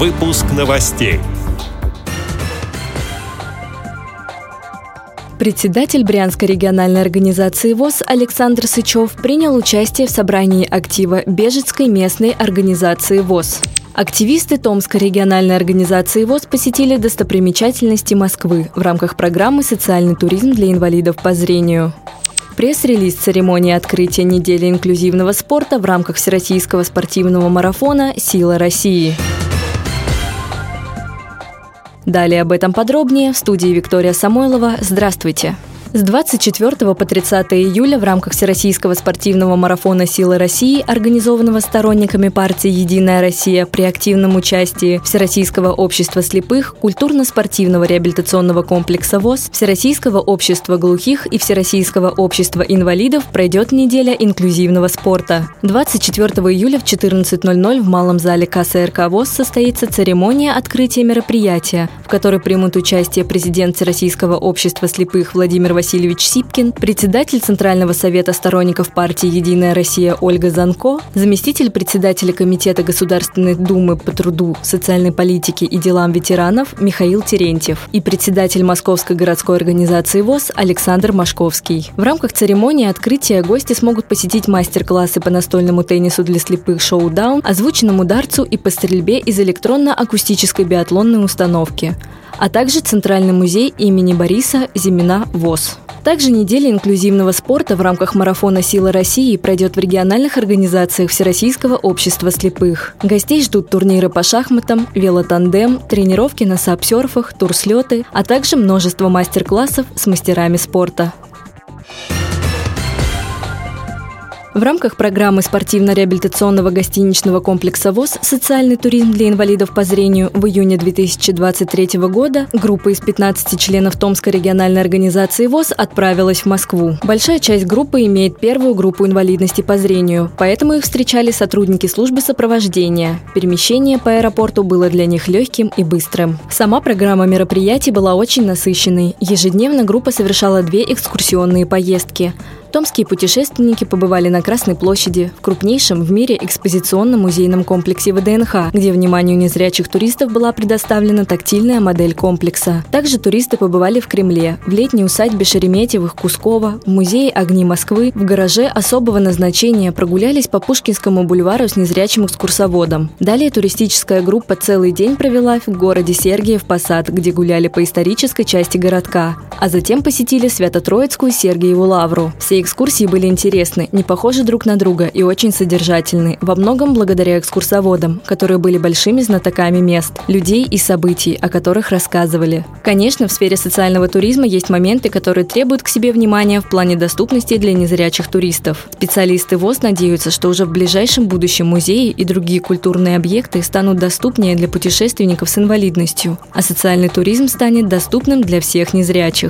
Выпуск новостей. Председатель Брянской региональной организации ВОЗ Александр Сычев принял участие в собрании актива Бежецкой местной организации ВОЗ. Активисты Томской региональной организации ВОЗ посетили достопримечательности Москвы в рамках программы «Социальный туризм для инвалидов по зрению». Пресс-релиз церемонии открытия недели инклюзивного спорта в рамках Всероссийского спортивного марафона «Сила России». Далее об этом подробнее в студии Виктория Самойлова. Здравствуйте! С 24 по 30 июля в рамках Всероссийского спортивного марафона «Силы России», организованного сторонниками партии «Единая Россия» при активном участии Всероссийского общества слепых, культурно-спортивного реабилитационного комплекса ВОЗ, Всероссийского общества глухих и Всероссийского общества инвалидов пройдет неделя инклюзивного спорта. 24 июля в 14.00 в малом зале КСРК ВОЗ состоится церемония открытия мероприятия, в которой примут участие президент Всероссийского общества слепых Владимир Васильевич Сипкин, председатель Центрального совета сторонников партии «Единая Россия» Ольга Занко, заместитель председателя Комитета Государственной Думы по труду, социальной политике и делам ветеранов Михаил Терентьев и председатель Московской городской организации ВОЗ Александр Машковский. В рамках церемонии открытия гости смогут посетить мастер-классы по настольному теннису для слепых «Шоу-даун», озвученному дарцу и по стрельбе из электронно-акустической биатлонной установки а также Центральный музей имени Бориса Зимина ВОЗ. Также неделя инклюзивного спорта в рамках марафона «Сила России» пройдет в региональных организациях Всероссийского общества слепых. Гостей ждут турниры по шахматам, велотандем, тренировки на сапсерфах, турслеты, а также множество мастер-классов с мастерами спорта. В рамках программы спортивно-реабилитационного гостиничного комплекса ВОЗ «Социальный туризм для инвалидов по зрению» в июне 2023 года группа из 15 членов Томской региональной организации ВОЗ отправилась в Москву. Большая часть группы имеет первую группу инвалидности по зрению, поэтому их встречали сотрудники службы сопровождения. Перемещение по аэропорту было для них легким и быстрым. Сама программа мероприятий была очень насыщенной. Ежедневно группа совершала две экскурсионные поездки – Томские путешественники побывали на Красной площади, в крупнейшем в мире экспозиционном музейном комплексе ВДНХ, где вниманию незрячих туристов была предоставлена тактильная модель комплекса. Также туристы побывали в Кремле, в летней усадьбе Шереметьевых Кускова, в музее «Огни Москвы», в гараже особого назначения прогулялись по Пушкинскому бульвару с незрячим экскурсоводом. Далее туристическая группа целый день провела в городе Сергиев Посад, где гуляли по исторической части городка, а затем посетили Свято-Троицкую Сергиеву Лавру. Все экскурсии были интересны, не похожи друг на друга и очень содержательны, во многом благодаря экскурсоводам, которые были большими знатоками мест, людей и событий, о которых рассказывали. Конечно, в сфере социального туризма есть моменты, которые требуют к себе внимания в плане доступности для незрячих туристов. Специалисты ВОЗ надеются, что уже в ближайшем будущем музеи и другие культурные объекты станут доступнее для путешественников с инвалидностью, а социальный туризм станет доступным для всех незрячих.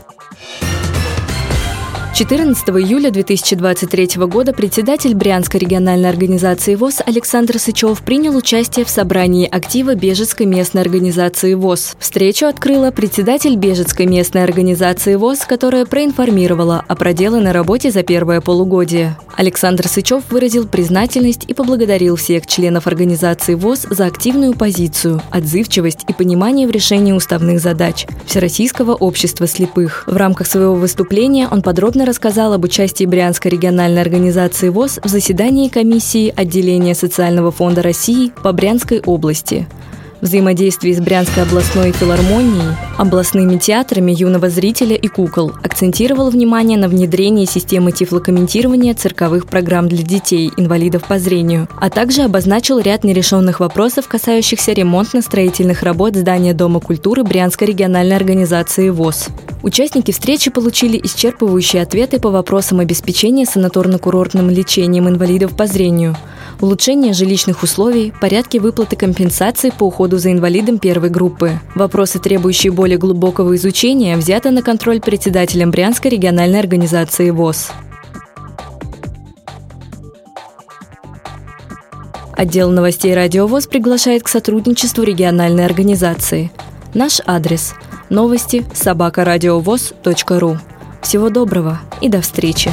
14 июля 2023 года председатель Брянской региональной организации ВОЗ Александр Сычев принял участие в собрании актива Бежецкой местной организации ВОЗ. Встречу открыла председатель Бежецкой местной организации ВОЗ, которая проинформировала о проделанной работе за первое полугодие. Александр Сычев выразил признательность и поблагодарил всех членов организации ВОЗ за активную позицию, отзывчивость и понимание в решении уставных задач Всероссийского общества слепых. В рамках своего выступления он подробно рассказал об участии Брянской региональной организации ВОЗ в заседании комиссии отделения Социального фонда России по Брянской области – взаимодействии с Брянской областной филармонией, областными театрами юного зрителя и кукол, акцентировал внимание на внедрении системы тифлокомментирования цирковых программ для детей, инвалидов по зрению, а также обозначил ряд нерешенных вопросов, касающихся ремонтно-строительных работ здания Дома культуры Брянской региональной организации ВОЗ. Участники встречи получили исчерпывающие ответы по вопросам обеспечения санаторно-курортным лечением инвалидов по зрению, улучшения жилищных условий, порядки выплаты компенсации по уходу за инвалидом первой группы. Вопросы, требующие более глубокого изучения, взяты на контроль председателем Брянской региональной организации ВОЗ. Отдел новостей «Радио ВОЗ» приглашает к сотрудничеству региональной организации. Наш адрес – Новости собакарадиовоз.ру. Всего доброго и до встречи!